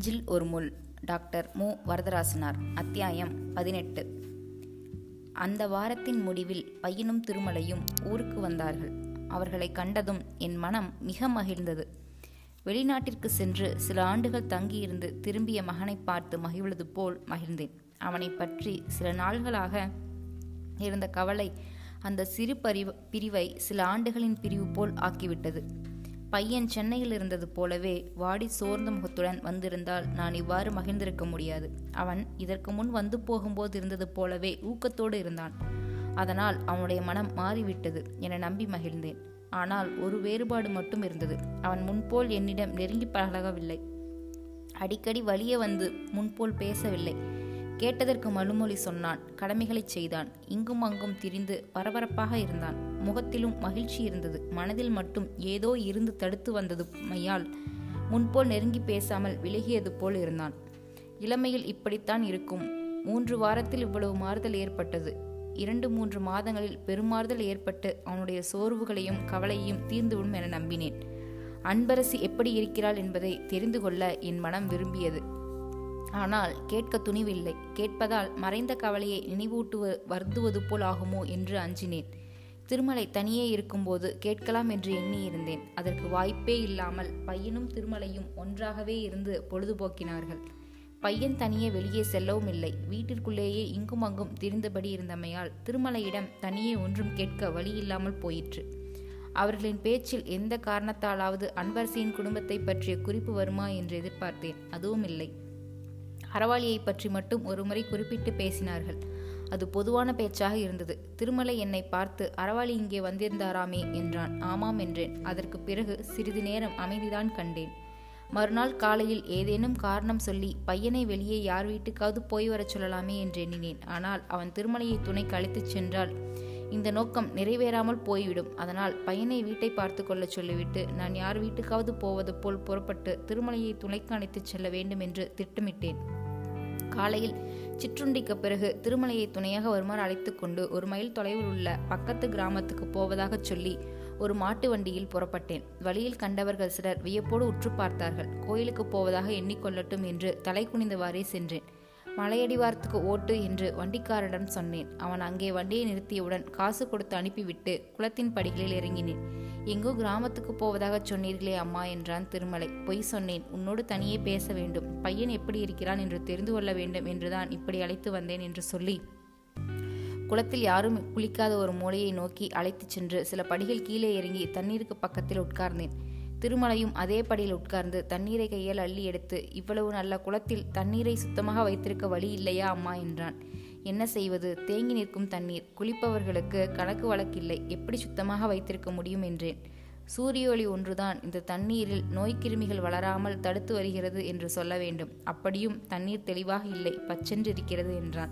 நெஞ்சில் ஒரு முள். டாக்டர் மு. வரதராசனார். அத்தியாயம் பதினெட்டு. அந்த வாரத்தின் முடிவில் பையனும் திருமலையும் ஊருக்கு வந்தார்கள். அவர்களை கண்டதும் என் மனம் மிக மகிழ்ந்தது. வெளிநாட்டிற்கு சென்று சில ஆண்டுகள் தங்கியிருந்து திரும்பிய மகனை பார்த்து மகிழ்வது போல் மகிழ்ந்தேன். அவனை பற்றி சில நாள்களாக இருந்த கவலை அந்த சிறு பரிவ பிரிவை சில ஆண்டுகளின் பிரிவு போல் ஆக்கிவிட்டது. பையன் சென்னையில் இருந்தது போலவே வாடி சோர்ந்த முகத்துடன் வந்திருந்தால் நான் இவ்வாறு மகிழ்ந்திருக்க முடியாது. அவன் இதற்கு முன் வந்து போகும்போது இருந்தது போலவே ஊக்கத்தோடு இருந்தான். அதனால் அவனுடைய மனம் மாறிவிட்டது என நம்பி மகிழ்ந்தேன். ஆனால் ஒரு வேறுபாடு மட்டும் இருந்தது. அவன் முன்போல் என்னிடம் நெருங்கி பழகவில்லை. அடிக்கடி வழியே வந்து முன்போல் பேசவில்லை. கேட்டதற்கு மறுமொழி சொன்னான். கடமைகளைச் செய்தான். இங்கும் அங்கும் திரிந்து பரபரப்பாக இருந்தான். முகத்திலும் மகிழ்ச்சி இருந்தது. மனதில் மட்டும் ஏதோ இருந்து தடுத்து வந்தது மையால் முன்போல் நெருங்கி பேசாமல் விலகியது போல் இருந்தான். இளமையில் இப்படித்தான் இருக்கும். மூன்று வாரத்தில் இவ்வளவு மாறுதல் ஏற்பட்டது. இரண்டு மூன்று மாதங்களில் பெருமாறுதல் ஏற்பட்டு அவனுடைய சோர்வுகளையும் கவலையையும் தீர்ந்துவிடும் என நம்பினேன். அன்பரசி எப்படி இருக்கிறாள் என்பதை தெரிந்து கொள்ள என் மனம் விரும்பியது. ஆனால் கேட்க துணிவில்லை. கேட்பதால் மறைந்த கவலையை நினைவூட்டுவ வருந்துவது போல் ஆகுமோ என்று அஞ்சினேன். திருமலை தனியே இருக்கும்போது கேட்கலாம் என்று எண்ணியிருந்தேன். அதற்கு வாய்ப்பே இல்லாமல் பையனும் திருமலையும் ஒன்றாகவே இருந்து பொழுதுபோக்கினார்கள். பையன் தனியே வெளியே செல்லவும் இல்லை. வீட்டிற்குள்ளேயே இங்கும் அங்கும் திரிந்தபடி இருந்தமையால் திருமலையிடம் தனியே ஒன்றும் கேட்க வழி இல்லாமல் போயிற்று. அவர்களின் பேச்சில் எந்த காரணத்தாலாவது அன்பரசியின் குடும்பத்தை பற்றிய குறிப்பு வருமா என்று எதிர்பார்த்தேன். அதுவும் இல்லை. அறவாளியை பற்றி மட்டும் ஒருமுறை குறிப்பிட்டு பேசினார்கள். அது பொதுவான பேச்சாக இருந்தது. திருமலை என்னை பார்த்து அறவாளி இங்கே வந்திருந்தாராமே என்றான். ஆமாம் என்றேன். அதற்கு பிறகு சிறிது நேரம் அமைதிதான் கண்டேன். மறுநாள் காலையில் ஏதேனும் காரணம் சொல்லி பையனை வெளியே யார் வீட்டுக்காவது போய் வரச் சொல்லலாமே என்று எண்ணினேன். ஆனால் அவன் திருமலையை துணைக்கு அழைத்துச் சென்றால் இந்த நோக்கம் நிறைவேறாமல் போய்விடும். அதனால் பையனை வீட்டை பார்த்து கொள்ள சொல்லிவிட்டு நான் யார் வீட்டுக்காவது போவது போல் புறப்பட்டு திருமலையை துணைக்கு அழைத்துச் செல்ல வேண்டும் என்று திட்டமிட்டேன். காலையில் சிற்றுண்டிக்கு பிறகு திருமலையை துணையாக வருமாறு அழைத்து கொண்டு ஒரு மைல் தொலைவில் உள்ள பக்கத்து கிராமத்துக்கு போவதாக சொல்லி ஒரு மாட்டு வண்டியில் புறப்பட்டேன். வழியில் கண்டவர்கள் சிலர் வியப்போடு உற்று பார்த்தார்கள். கோயிலுக்கு போவதாக எண்ணிக்கொள்ளட்டும் என்று தலை குனிந்தவாறே சென்றேன். மலையடிவாரத்துக்கு ஓட்டு என்று வண்டிக்காரனிடம் சொன்னேன். அவன் அங்கே வண்டியை நிறுத்தியவுடன் காசு கொடுத்து அனுப்பிவிட்டு குளத்தின் படிகளில் இறங்கினேன். எங்கோ கிராமத்துக்கு போவதாக சொன்னீர்களே அம்மா என்றான் திருமலை. பொய் சொன்னேன். உன்னோடு தனியே பேச வேண்டும். பையன் எப்படி இருக்கிறான் என்று தெரிந்து கொள்ள வேண்டும் என்றுதான் இப்படி அழைத்து வந்தேன் என்று சொல்லி குளத்தில் யாரும் குளிக்காத ஒரு மூலையை நோக்கி அழைத்துச் சென்று சில படிகள் கீழே இறங்கி தண்ணீருக்கு பக்கத்தில் உட்கார்ந்தேன். திருமலையும் அதே படியில் உட்கார்ந்து தண்ணீரை கையால் அள்ளி எடுத்து இவ்வளவு நல்ல குளத்தில் தண்ணீரை சுத்தமாக வைத்திருக்க வழி இல்லையா அம்மா? என்றான். என்ன செய்வது? தேங்கி நிற்கும் தண்ணீர். குளிப்பவர்களுக்கு கணக்கு வழக்கில்லை. எப்படி சுத்தமாக வைத்திருக்க முடியும்? என்றேன். சூரிய ஒளி ஒன்றுதான். இந்த தண்ணீரில் நோய்க்கிருமிகள் வளராமல் தடுத்து வருகிறது என்று சொல்ல வேண்டும். அப்படியும் தண்ணீர் தெளிவாக இல்லை. பச்சென்றிருக்கிறது என்றான்.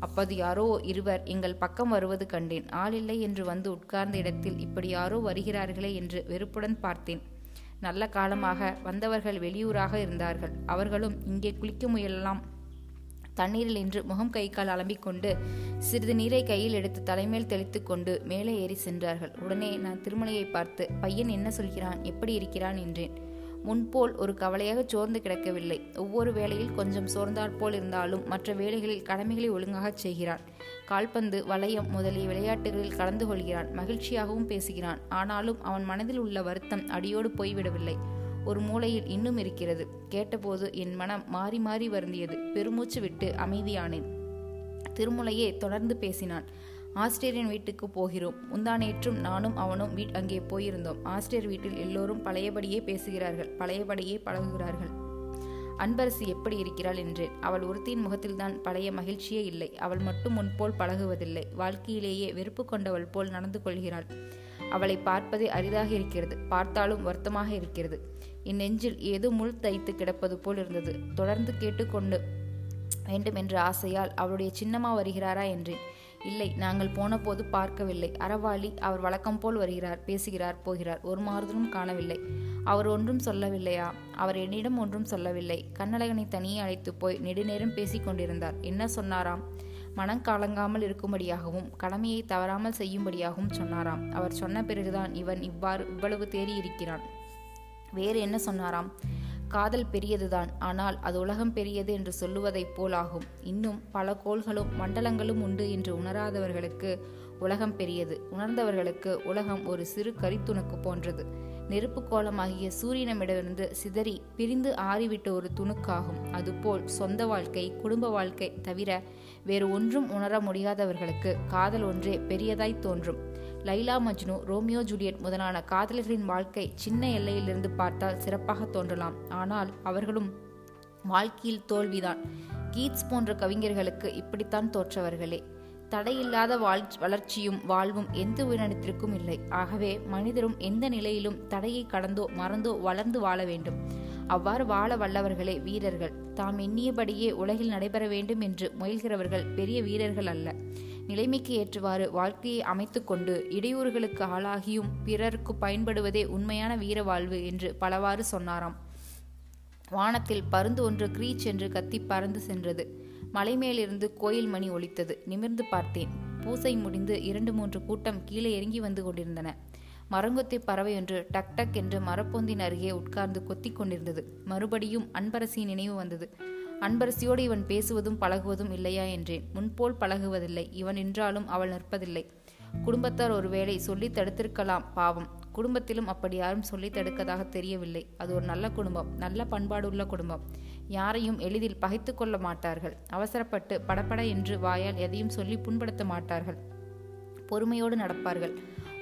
அப்போது யாரோ இருவர் எங்கள் பக்கம் வருவது கண்டேன். ஆளில்லை என்று வந்து உட்கார்ந்த இடத்தில் இப்படி யாரோ வருகிறார்களே என்று வெறுப்புடன் பார்த்தேன். நல்ல காலமாக வந்தவர்கள் வெளியூராக இருந்தார்கள். அவர்களும் இங்கே குளிக்க முயலலாம். தண்ணீரில் நின்று முகம் கை கால் அலம்பிக்கொண்டு சிறிது நீரை கையில் எடுத்து தலைமேல் தெளித்து கொண்டு மேலே ஏறி சென்றார்கள். உடனே நான் திருமலையை பார்த்து பையன் என்ன சொல்கிறான்? எப்படி இருக்கிறான்? என்றேன். முன்போல் ஒரு கவலையாக சோர்ந்து கிடக்கவில்லை. ஒவ்வொரு வேளையில் கொஞ்சம் சோர்ந்தாற் போல் இருந்தாலும் மற்ற வேலைகளில் கடமைகளை ஒழுங்காகச் செய்கிறான். கால்பந்து வளையம் முதலிய விளையாட்டுகளில் கலந்து கொள்கிறான். மகிழ்ச்சியாகவும் பேசுகிறான். ஆனாலும் அவன் மனதில் உள்ள வருத்தம் அடியோடு போய்விடவில்லை. ஒரு மூலையில் இன்னும் இருக்கிறது. கேட்டபோது என் மனம் மாறி மாறி வருந்தியது. பெருமூச்சு விட்டு அமைதியானேன். திருமுலையே தொடர்ந்து பேசினான். ஆஸ்திரேலியன் வீட்டுக்கு போகிறோம். முந்தானேற்றும் நானும் அவனும் வீட் அங்கே போயிருந்தோம். ஆஸ்திரேலியர் வீட்டில் எல்லோரும் பழையபடியே பேசுகிறார்கள். பழையபடியே பழகுகிறார்கள். அன்பரசு எப்படி இருக்கிறாள் என்றேன் அவள் ஒருத்தியின் முகத்தில்தான் பழைய மகிழ்ச்சியே இல்லை. அவள் மட்டும் முன்போல் பழகுவதில்லை. வாழ்க்கையிலேயே வெறுப்பு கொண்டவள் போல் நடந்து கொள்கிறாள். அவளை பார்ப்பதே அரிதாக இருக்கிறது. பார்த்தாலும் வருத்தமாக இருக்கிறது. என் நெஞ்சில் ஏதோ முள் தைத்து கிடப்பது போல் இருந்தது. தொடர்ந்து கேட்டுக்கொண்டு வேண்டும் என்ற ஆசையால் அவளுடைய சின்னம்மா வருகிறாரா என்றேன். இல்லை நாங்கள் போனபோது பார்க்கவில்லை. அறவாளி அவர் வழக்கம் போல் வருகிறார் பேசுகிறார் போகிறார். ஒரு மாறுதலும் காணவில்லை. அவர் ஒன்றும் சொல்லவில்லையா? அவர் என்னிடம் ஒன்றும் சொல்லவில்லை. கண்ணழகனை தனியே அழைத்து போய் நெடுநேரம் பேசிக் கொண்டிருந்தார். என்ன சொன்னாராம்? மனம் கலங்காமல் இருக்கும்படியாகவும் கடமையை தவறாமல் செய்யும்படியாகவும் சொன்னாராம். அவர் சொன்ன பிறகுதான் இவன் இவ்வாறு இவ்வளவு தேறி இருக்கிறான் வேறு என்ன சொன்னாராம்? காதல் பெரியதுதான். ஆனால் அது உலகம் பெரியது என்று சொல்லுவதைப் போலாகும். இன்னும் பல கோள்களும் மண்டலங்களும் உண்டு என்று உணராதவர்களுக்கு உலகம் பெரியது. உணர்ந்தவர்களுக்கு உலகம் ஒரு சிறு கரித்துணுக்கு போன்றது. நெருப்பு கோலமாகிய சூரியனமிடமிருந்து சிதறி பிரிந்து ஆறிவிட்ட ஒரு துணுக்காகும். அதுபோல் சொந்த வாழ்க்கை குடும்ப வாழ்க்கை தவிர வேறு ஒன்றும் உணர முடியாதவர்களுக்கு காதல் ஒன்றே பெரியதாய் தோன்றும். லைலா மஜ்னு ரோமியோ ஜூலியட் முதலான காதலர்களின் வாழ்க்கை சின்ன எல்லையிலிருந்து பார்த்தால் சிறப்பாக தோன்றலாம். ஆனால் அவர்களும் வாழ்க்கையில் தோல்விதான். கீட்ஸ் போன்ற கவிஞர்களுக்கு இப்படித்தான் தோற்றவர்களே. தடையில்லாத வாழ் வளர்ச்சியும் வாழ்வும் எந்த உயிரினத்திற்கும் இல்லை. ஆகவே மனிதரும் எந்த நிலையிலும் தடையை கடந்தோ மறந்தோ வளர்ந்து வாழ வேண்டும். அவ்வாறு வாழ வல்லவர்களே வீரர்கள். தாம் எண்ணியபடியே உலகில் நடைபெற வேண்டும் என்று முயல்கிறவர்கள் பெரிய வீரர்கள் அல்ல. நிலைமைக்கு ஏற்றவாறு வாழ்க்கையை அமைத்து கொண்டு இடையூறுகளுக்கு ஆளாகியும் பிறருக்கு பயன்படுவதே உண்மையான வீர வாழ்வு என்று பலவாறு சொன்னாராம். வானத்தில் பருந்து ஒன்று கிரீச் என்று கத்தி பறந்து சென்றது. மலை மேலிருந்து கோயில் மணி ஒலித்தது. நிமிர்ந்து பார்த்தேன். பூசை முடிந்து இரண்டு மூன்று கூட்டம் கீழே இறங்கி வந்து கொண்டிருந்தன. மரங்கொத்தி பறவை ஒன்று டக் டக் என்று மரப்பொந்தின் அருகே உட்கார்ந்து கொத்தி கொண்டிருந்தது. மறுபடியும் அன்பரசியின் நினைவு வந்தது. அன்பரசியோடு இவன் பேசுவதும் பழகுவதும் இல்லையா என்றேன். முன்போல் பழகுவதில்லை. இவன் என்றாலும் அவள் நிற்பதில்லை. குடும்பத்தார் ஒருவேளை சொல்லி தடுத்திருக்கலாம் பாவம். குடும்பத்திலும் அப்படி யாரும் சொல்லி தடுக்கதாக தெரியவில்லை. அது ஒரு நல்ல குடும்பம். நல்ல பண்பாடுள்ள குடும்பம். யாரையும் எளிதில் பகைத்து கொள்ள மாட்டார்கள். அவசரப்பட்டு படப்பட என்று வாயால் எதையும் சொல்லி புண்படுத்த மாட்டார்கள். பொறுமையோடு நடப்பார்கள்.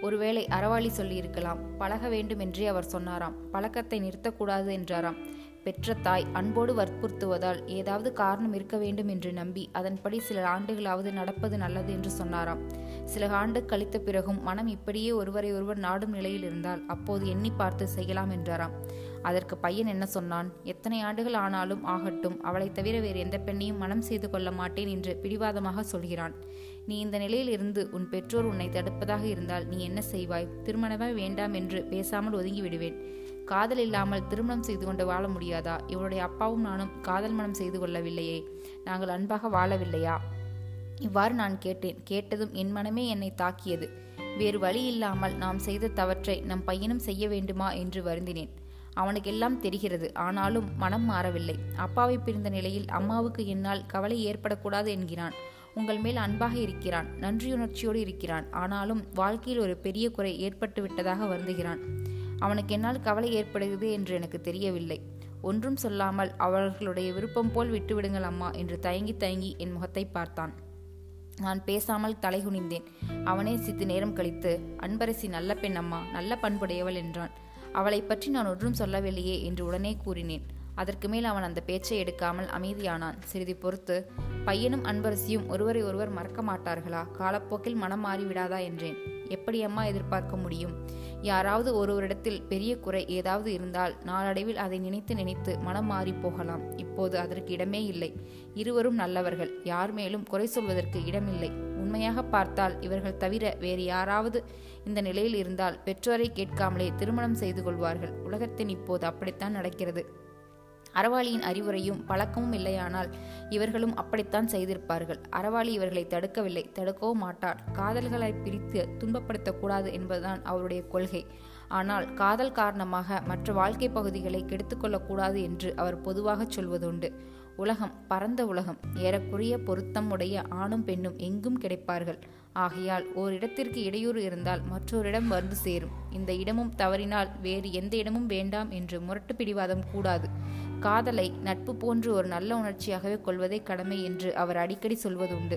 ஒருவேளை அறவாளி சொல்லியிருக்கலாம். பழக வேண்டும் என்றே அவர் சொன்னாராம். பழக்கத்தை நிறுத்தக்கூடாது என்றாராம். பெற்ற தாய் அன்போடு வற்புறுத்துவதால் ஏதாவது காரணம் இருக்க வேண்டும் என்று நம்பி அதன்படி சில ஆண்டுகளாவது நடப்பது நல்லது என்று சொன்னாராம். சில ஆண்டு கழித்த பிறகும் மனம் இப்படியே ஒருவரை ஒருவர் நாடும் நிலையில் இருந்தால் அப்போது எண்ணி பார்த்து செய்யலாம் என்றாராம். அதற்கு பையன் என்ன சொன்னான்? எத்தனை ஆண்டுகள் ஆனாலும் ஆகட்டும் அவளை தவிர வேறு எந்த பெண்ணையும் மனம் செய்து கொள்ள மாட்டேன் என்று பிடிவாதமாக சொல்கிறான். நீ இந்த நிலையில் இருந்து உன் பெற்றோர் உன்னை தடுப்பதாக இருந்தால் நீ என்ன செய்வாய்? திருமணமே வேண்டாம் என்று பேசாமல் ஒதுங்கி விடுவேன். காதல் இல்லாமல் திருமணம் செய்து கொண்டு வாழ முடியாதா? இவருடைய அப்பாவும் நானும் காதல் மனம் செய்து கொள்ளவில்லையே. நாங்கள் அன்பாக வாழவில்லையா? இவ்வாறு நான் கேட்டேன். கேட்டதும் என் மனமே என்னை தாக்கியது. வேறு வழி இல்லாமல் நாம் செய்த தவற்றை நம் பையனும் செய்ய வேண்டுமா என்று வருந்தினேன். அவனுக்கு எல்லாம் தெரிகிறது. ஆனாலும் மனம் மாறவில்லை. அப்பாவை பிரிந்த நிலையில் அம்மாவுக்கு என்னால் கவலை ஏற்படக்கூடாது என்கிறான். உங்கள் மேல் அன்பாக இருக்கிறான். நன்றியுணர்ச்சியோடு இருக்கிறான். ஆனாலும் வாழ்க்கையில் ஒரு பெரிய குறை ஏற்பட்டு விட்டதாக வருந்துகிறான். அவனுக்கு என்னால் கவலை ஏற்படுகிறது என்று எனக்கு தெரியவில்லை. ஒன்றும் சொல்லாமல் அவர்களுடைய விருப்பம் போல் விட்டுவிடுங்கள் அம்மா என்று தயங்கி தயங்கி என் முகத்தை பார்த்தான். நான் பேசாமல் தலைகுனிந்தேன் அவனே சித்து நேரம் கழித்து அன்பரசி நல்ல பெண் அம்மா நல்ல பண்புடையவள் என்றான். அவளை பற்றி நான் ஒன்றும் சொல்லவில்லையே என்று உடனே கூறினேன். அதற்கு மேல் அவன் அந்த பேச்சை எடுக்காமல் அமைதியானான். சிறிது பொறுத்து பையனும் அன்பரசியும் ஒருவரை ஒருவர் மறக்க மாட்டார்களா? காலப்போக்கில் மனம் மாறிவிடாதா? என்றேன். எப்படி அம்மா எதிர்பார்க்க முடியும்? யாராவது ஒருவரிடத்தில் பெரிய குறை ஏதாவது இருந்தால் நாளடைவில் அதை நினைத்து நினைத்து மனம் மாறி போகலாம். இப்போது அதற்கு இடமே இல்லை. இருவரும் நல்லவர்கள். யார் மேலும் குறை சொல்வதற்கு இடமில்லை. உண்மையாக பார்த்தால் இவர்கள் தவிர வேறு யாராவது இந்த நிலையில் இருந்தால் பெற்றோரை கேட்காமலே திருமணம் செய்து கொள்வார்கள். உலகத்தின் இப்போது அப்படித்தான் நடக்கிறது. அறவாளியின் அறிவுரையும் பழக்கமும் இல்லையானால் இவர்களும் அப்படித்தான் செய்திருப்பார்கள். அறவாளி இவர்களை தடுக்கவில்லை. தடுக்கவும் மாட்டார். காதல்களை பிரித்து துன்பப்படுத்தக்கூடாது என்பதுதான் அவருடைய கொள்கை. ஆனால் காதல் காரணமாக மற்ற வாழ்க்கை பகுதிகளை கெடுத்துக்கொள்ளக்கூடாது என்று அவர் பொதுவாக சொல்வதுண்டு. உலகம் பரந்த உலகம். ஏறக்குறைய பொருத்தம் உடைய ஆணும் பெண்ணும் எங்கும் கிடைப்பார்கள். ஆகையால் ஓரிடத்திற்கு இடையூறு இருந்தால் மற்றொரிடம் வந்து சேரும். இந்த இடமும் தவறினால் வேறு எந்த இடமும் வேண்டாம் என்று முரட்டு பிடிவாதம் கூடாது. காதலை நட்பு போன்று ஒரு நல்ல உணர்ச்சியாகவே கொள்வதே கடமை என்று அவர் அடிக்கடி சொல்வதுண்டு.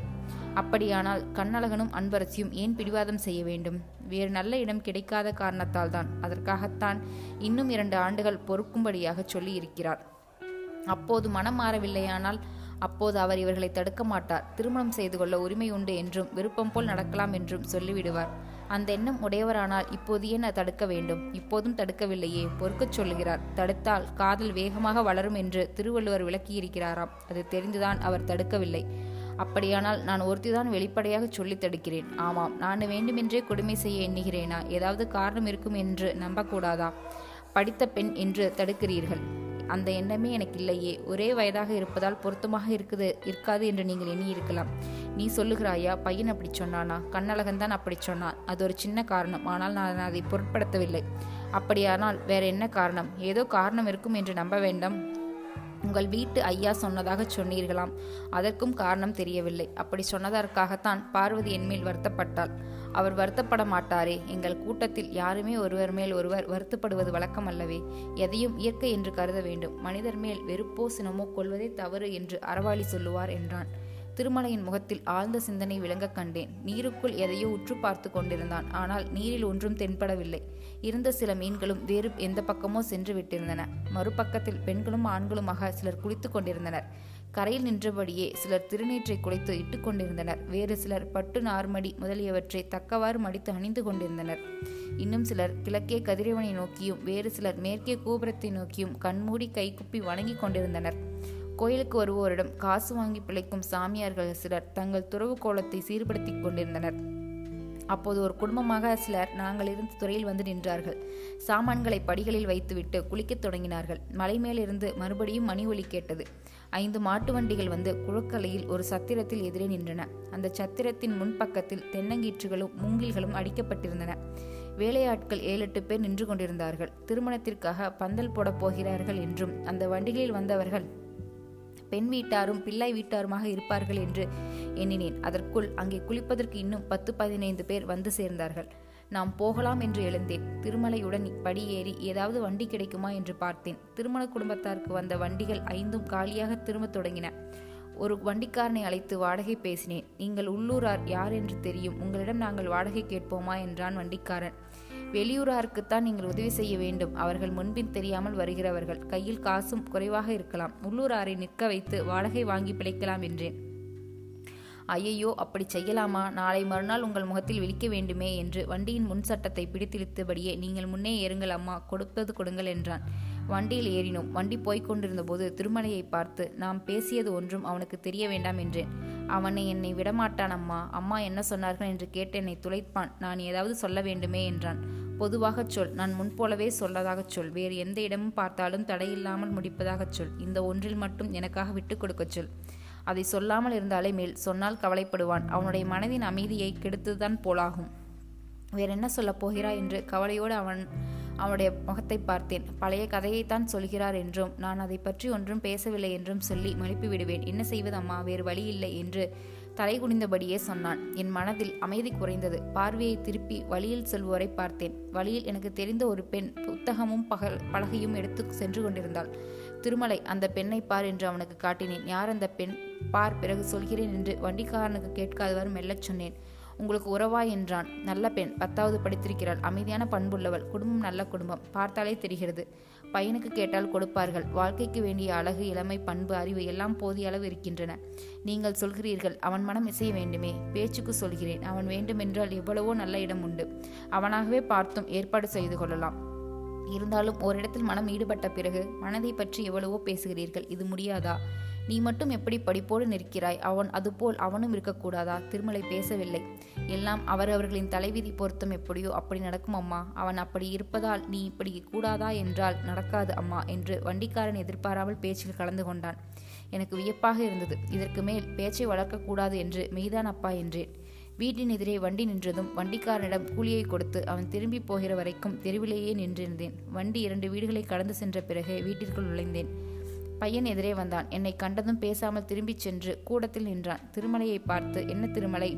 அப்படியானால் கண்ணழகனும் அன்பரசியும் ஏன் பிடிவாதம் செய்ய வேண்டும்? வேறு நல்ல இடம் கிடைக்காத காரணத்தால் தான் அதற்காகத்தான் இன்னும் இரண்டு ஆண்டுகள் பொறுக்கும்படியாக சொல்லி இருக்கிறார் அப்போது மனம் மாறவில்லையானால் அப்போது அவர் இவர்களை தடுக்க மாட்டார். திருமணம் செய்து கொள்ள உரிமை உண்டு என்றும் விருப்பம் போல் நடக்கலாம் என்றும் சொல்லிவிடுவார். அந்த எண்ணம் உடையவரானால் இப்போது ஏன் தடுக்க வேண்டும்? இப்போதும் தடுக்கவில்லையே பொறுக்கச் சொல்லுகிறார். தடுத்தால் காதல் வேகமாக வளரும் என்று திருவள்ளுவர் விளக்கியிருக்கிறாராம். அது தெரிந்துதான் அவர் தடுக்கவில்லை. அப்படியானால் நான் ஒருத்திதான் வெளிப்படையாக சொல்லி தடுக்கிறேன். ஆமாம் நான் வேண்டுமென்றே கொடுமை செய்ய எண்ணுகிறேனா? ஏதாவது காரணம் இருக்கும் என்று நம்பக்கூடாதா? படித்த பெண் என்று தடுக்கிறீர்கள். அந்த எண்ணமே எனக்கு இல்லையே. ஒரே வயதாக இருப்பதால் பொருத்தமாக இருக்குது இருக்காது என்று நீங்கள் எண்ணி இருக்கலாம். நீ சொல்லுகிறாயா பையன் அப்படி சொன்னானா? கண்ணழகன் தான் அப்படி சொன்னான். அது ஒரு சின்ன காரணம். ஆனால் நான் அதை பொருட்படுத்தவில்லை. அப்படியானால் வேற என்ன காரணம்? ஏதோ காரணம் இருக்கும் என்று நம்ப வேண்டாம். உங்கள் வீட்டு ஐயா சொன்னதாக சொன்னீர்களாம். அதற்கும் காரணம் தெரியவில்லை. அப்படி சொன்னதற்காகத்தான் பார்வதி என்மேல் வருத்தப்பட்டாள். அவர் வருத்தப்பட மாட்டாரே எங்கள் கூட்டத்தில் யாருமே ஒருவர் மேல் ஒருவர் வருத்தப்படுவது வழக்கம் அல்லவே எதையும் இயற்கை என்று கருத வேண்டும். மனிதர் மேல் வெறுப்போ சினமோ கொள்வதே தவறு என்று அறவாளி சொல்லுவார் என்றான். திருமலையின் முகத்தில் ஆழ்ந்த சிந்தனை விளங்க கண்டேன். நீருக்குள் எதையோ உற்று பார்த்து கொண்டிருந்தான். ஆனால் நீரில் ஒன்றும் தென்படவில்லை. இருந்த சில மீன்களும் வேறு எந்த பக்கமோ சென்று விட்டிருந்தன. மறுபக்கத்தில் பெண்களும் ஆண்களுமாக சிலர் குளித்துக் கொண்டிருந்தனர். கரையில் நின்றபடியே சிலர் திருநீற்றை குலைத்து இட்டுக் கொண்டிருந்தனர். வேறு சிலர் பட்டு நார்மடி முதலியவற்றை தக்கவாறு மடித்து அணிந்து கொண்டிருந்தனர். இன்னும் சிலர் கிழக்கே கதிரவனை நோக்கியும் வேறு சிலர் மேற்கே கோபுரத்தை நோக்கியும் கண்மூடி கைக்குப்பி வணங்கிக் கொண்டிருந்தனர். கோயிலுக்கு வருவோரிடம் காசு வாங்கி பிழைக்கும் சாமியார்கள் சிலர் தங்கள் துறவு கோலத்தை சீர்படுத்திக் கொண்டிருந்தனர். அப்போது ஒரு குடும்பமாக சிலர் நாங்கள் இருந்த துறையில் வந்து நின்றார்கள். சாமான்களை படிகளில் வைத்துவிட்டு குளிக்கத் தொடங்கினார்கள். மலை மேலிருந்து மறுபடியும் மணி ஒலி கேட்டது. ஐந்து மாட்டு வண்டிகள் வந்து குழுக்கலையில் ஒரு சத்திரத்தில் எதிரே நின்றன. அந்த சத்திரத்தின் முன்பக்கத்தில் தென்னங்கீற்றுகளும் மூங்கில்களும் அடிக்கப்பட்டிருந்தன. வேலையாட்கள் ஏழெட்டு பேர் நின்று கொண்டிருந்தார்கள். திருமணத்திற்காக பந்தல் போடப் போகிறார்கள் என்றும் அந்த வண்டிகளில் வந்தவர்கள் பெண் வீட்டாரும் பிள்ளை வீட்டாருமாக இருப்பார்கள் என்று எண்ணினேன். அதற்குள் அங்கே குளிப்பதற்கு இன்னும் பத்து பதினைந்து பேர் வந்து சேர்ந்தார்கள். நாம் போகலாம் என்று எழுந்தேன். திருமலையுடன் படியேறி ஏதாவது வண்டி கிடைக்குமா என்று பார்த்தேன். திருமண குடும்பத்தாருக்கு வந்த வண்டிகள் ஐந்தும் காலியாக திரும்பத் தொடங்கின. ஒரு வண்டிக்காரனை அழைத்து வாடகை பேசினேன். நீங்கள் உள்ளூரார் யார் என்று தெரியும். உங்களிடம் நாங்கள் வாடகை கேட்போமா? என்றான் வண்டிக்காரன். வெளியூராருக்குத்தான் நீங்கள் உதவி செய்ய வேண்டும். அவர்கள் முன்பின் தெரியாமல் வருகிறவர்கள். கையில் காசும் குறைவாக இருக்கலாம். உள்ளூராரை நிற்க வைத்து வாடகை வாங்கி பிழைக்கலாம் என்றேன். ஐயையோ அப்படி செய்யலாமா? நாளை மறுநாள் உங்கள் முகத்தில் விழிக்க வேண்டுமே என்று வண்டியின் முன் சட்டத்தை பிடித்திழுத்தபடியே நீங்கள் முன்னே ஏறுங்கள் அம்மா கொடுப்பது கொடுங்கள் என்றான். வண்டியில் ஏறினோம். வண்டி போய்க் கொண்டிருந்தபோது திருமலையை பார்த்து நாம் பேசியது ஒன்றும் அவனுக்கு தெரிய வேண்டாம் என்றேன். அவனை என்னை விடமாட்டான் அம்மா. அம்மா என்ன சொன்னார்கள்? என்று கேட்டு என்னை துளைப்பான். நான் ஏதாவது சொல்ல வேண்டுமே என்றான். பொதுவாகச் சொல். நான் முன்போலவே சொல்லதாகச் சொல். வேறு எந்த இடமும் பார்த்தாலும் தடையில்லாமல் முடிப்பதாகச் சொல். இந்த ஒன்றில் மட்டும் எனக்காக விட்டு கொடுக்கச் சொல். அதை சொல்லாமல் இருந்தாலே மேல் சொன்னால் கவலைப்படுவான். அவனுடைய மனதின் அமைதியை கெடுத்துதான் போலாகும். வேற என்ன சொல்லப் போகிறாய் என்று கவலையோடு அவன் அவனுடைய முகத்தை பார்த்தேன். பழைய கதையைத்தான் சொல்கிறார் என்றும் நான் அதை பற்றி ஒன்றும் பேசவில்லை என்றும் சொல்லி மழுப்பி விடுவேன். என்ன செய்வது அம்மா? வேறு வழி இல்லை என்று தலை குனிந்தபடியே சொன்னான். என் மனதில் அமைதி குறைந்தது. பார்வையை திருப்பி வழியில் செல்வோரை பார்த்தேன். வழியில் எனக்கு தெரிந்த ஒரு பெண் புத்தகமும் பகல் பலகையும் எடுத்து சென்று கொண்டிருந்தாள். திருமலை அந்த பெண்ணை பார் என்று அவனுக்கு காட்டினேன். யார் அந்த பெண்? பார் பிறகு சொல்கிறேன் என்று வண்டிக்காரனுக்கு கேட்காதவாறு மெல்லச் சொன்னேன். உங்களுக்கு உறவா? என்றான். நல்ல பெண் பத்தாவது படித்திருக்கிறாள். அமைதியான பண்புள்ளவள். குடும்பம் நல்ல குடும்பம். பார்த்தாலே தெரிகிறது. பையனுக்கு கேட்டால் கொடுப்பார்கள். வாழ்க்கைக்கு வேண்டிய அழகு இளமை பண்பு அறிவு எல்லாம் போதிய அளவு இருக்கின்றன. நீங்கள் சொல்கிறீர்கள் அவன் மனம் இசைய வேண்டுமே. பேச்சுக்கு சொல்கிறேன். அவன் வேண்டுமென்றால் எவ்வளவோ நல்ல இடம் உண்டு. அவனாகவே பார்த்தும் ஏற்பாடு செய்து கொள்ளலாம். இருந்தாலும் ஓரிடத்தில் மனம் ஈடுபட்ட பிறகு மனதை பற்றி எவ்வளவோ பேசுகிறீர்கள் இது முடியாதா? நீ மட்டும் எப்படி படிப்போடு நிற்கிறாய்? அவன் அதுபோல் அவனும் இருக்கக்கூடாதா? திருமலை பேசவில்லை. எல்லாம் அவரவர்களின் தலைவிதி பொருத்தம் எப்படியோ அப்படி நடக்கும் அம்மா. அவன் அப்படி இருப்பதால் நீ இப்படி கூடாதா என்றால் நடக்காது அம்மா என்று வண்டிக்காரன் எதிர்பாராமல் பேச்சில் கலந்து கொண்டான். எனக்கு வியப்பாக இருந்தது. இதற்கு மேல் பேச்சை வளர்க்கக்கூடாது என்று மெய்தான் அப்பா என்றேன். வீட்டின் எதிரே வண்டி நின்றதும் வண்டிக்காரனிடம் கூலியை கொடுத்து அவன் திரும்பி போகிற வரைக்கும் தெருவிலேயே நின்றிருந்தேன். வண்டி இரண்டு வீடுகளை கடந்து சென்ற பிறகு வீட்டிற்குள் நுழைந்தேன். பையன் எதிரே வந்தான். என்னை கண்டதும் பேசாமல் திரும்பிச் சென்று கூடத்தில் நின்றான். திருமலையை பார்த்து என்ன திருமலை?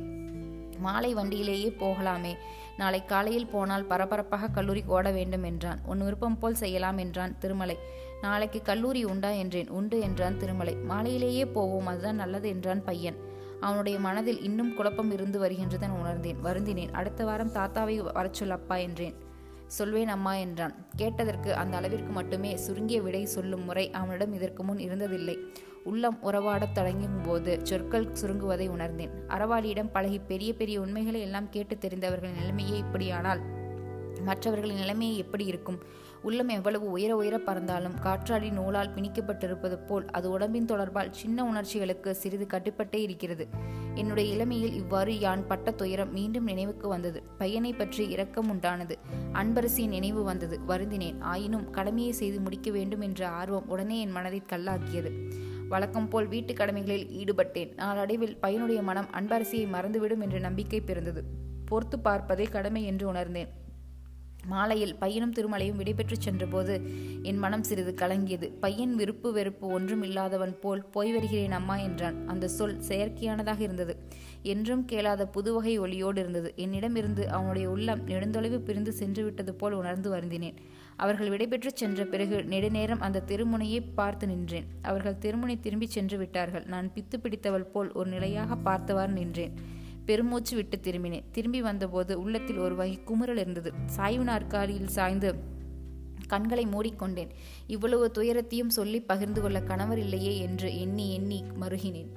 மாலை வண்டியிலேயே போகலாமே. நாளை காலையில் போனால் பரபரப்பாக கல்லூரி ஓட வேண்டும் என்றான். உன் விருப்பம் போல் செய்யலாம் என்றான் திருமலை. நாளைக்கு கல்லூரி உண்டா? என்றேன். உண்டு என்றான் திருமலை. மாலையிலேயே போவோம். அதுதான் நல்லது என்றான் பையன். அவனுடைய மனதில் இன்னும் குழப்பம் இருந்து வருகின்றதன் உணர்ந்தேன். வருந்தினேன். அடுத்த வாரம் தாத்தாவை வரச்சொல் அப்பா என்றேன். சொல்வேன் அம்மா என்றான். கேட்டதற்கு அந்த அளவிற்கு மட்டுமே சுருங்கிய விடை சொல்லும் முறை அவனிடம் இதற்கு முன் இருந்ததில்லை. உள்ளம் உறவாடத் தொடங்கும் போது சொற்கள் சுருங்குவதை உணர்ந்தேன். அறவாளியிடம் பழகி பெரிய பெரிய உண்மைகளை எல்லாம் கேட்டு தெரிந்தவர்களின் நிலைமையே இப்படியானால் மற்றவர்களின் நிலைமையை எப்படி இருக்கும்? உள்ளம் எவ்வளவு உயர உயர பறந்தாலும் காற்றாடி நூலால் பிணிக்கப்பட்டிருப்பது போல் அது உடம்பின் தொடர்பால் சின்ன உணர்ச்சிகளுக்கு சிறிது கட்டுப்பட்டே இருக்கிறது. என்னுடைய இளமையில் இவ்வாறு யான் பட்ட துயரம் மீண்டும் நினைவுக்கு வந்தது. பையனை பற்றி இரக்கம் உண்டானது. அன்பரசியின் நினைவு வந்தது. வருந்தினேன். ஆயினும் கடமையை செய்து முடிக்க வேண்டும் என்ற ஆர்வம் உடனே என் மனதை கல்லாக்கியது. வழக்கம் போல் வீட்டு கடமைகளில் ஈடுபட்டேன். நாளடைவில் பையனுடைய மனம் அன்பரசியை மறந்துவிடும் என்ற நம்பிக்கை பிறந்தது. பொறுத்து பார்ப்பதே கடமை என்று உணர்ந்தேன். மாலையில் பையனும் திருமலையும் விடைபெற்று சென்றபோது என் மனம் சிறிது கலங்கியது. பையன் விருப்பு வெறுப்பு ஒன்றும் இல்லாதவன் போல் போய் வருகிறேன் அம்மா என்றான். அந்த சொல் செயற்கையானதாக இருந்தது. என்றும் கேளாத புதுவகை ஒளியோடு இருந்தது. என்னிடமிருந்து அவனுடைய உள்ளம் நெடுந்தொலைவு பிரிந்து சென்று விட்டது போல் உணர்ந்து வருந்தினேன். அவர்கள் விடைபெற்றுச் சென்ற பிறகு நெடுநேரம் அந்த திருமுனையை பார்த்து நின்றேன். அவர்கள் திருமுனை திரும்பி சென்று விட்டார்கள். நான் பித்து பிடித்தவள் போல் ஒரு நிலையாக பார்த்தவாறு நின்றேன். பெருமூச்சு விட்டு திரும்பினேன். திரும்பி வந்தபோது உள்ளத்தில் ஒரு வகை குமுறல் இருந்தது. சாய்வு நாற்காலியில் சாய்ந்து கண்களை மூடிக்கொண்டேன். இவ்வளவு துயரத்தையும் சொல்லி பகிர்ந்து கொள்ள கணவர் இல்லையே என்று எண்ணி எண்ணி மருகினேன்.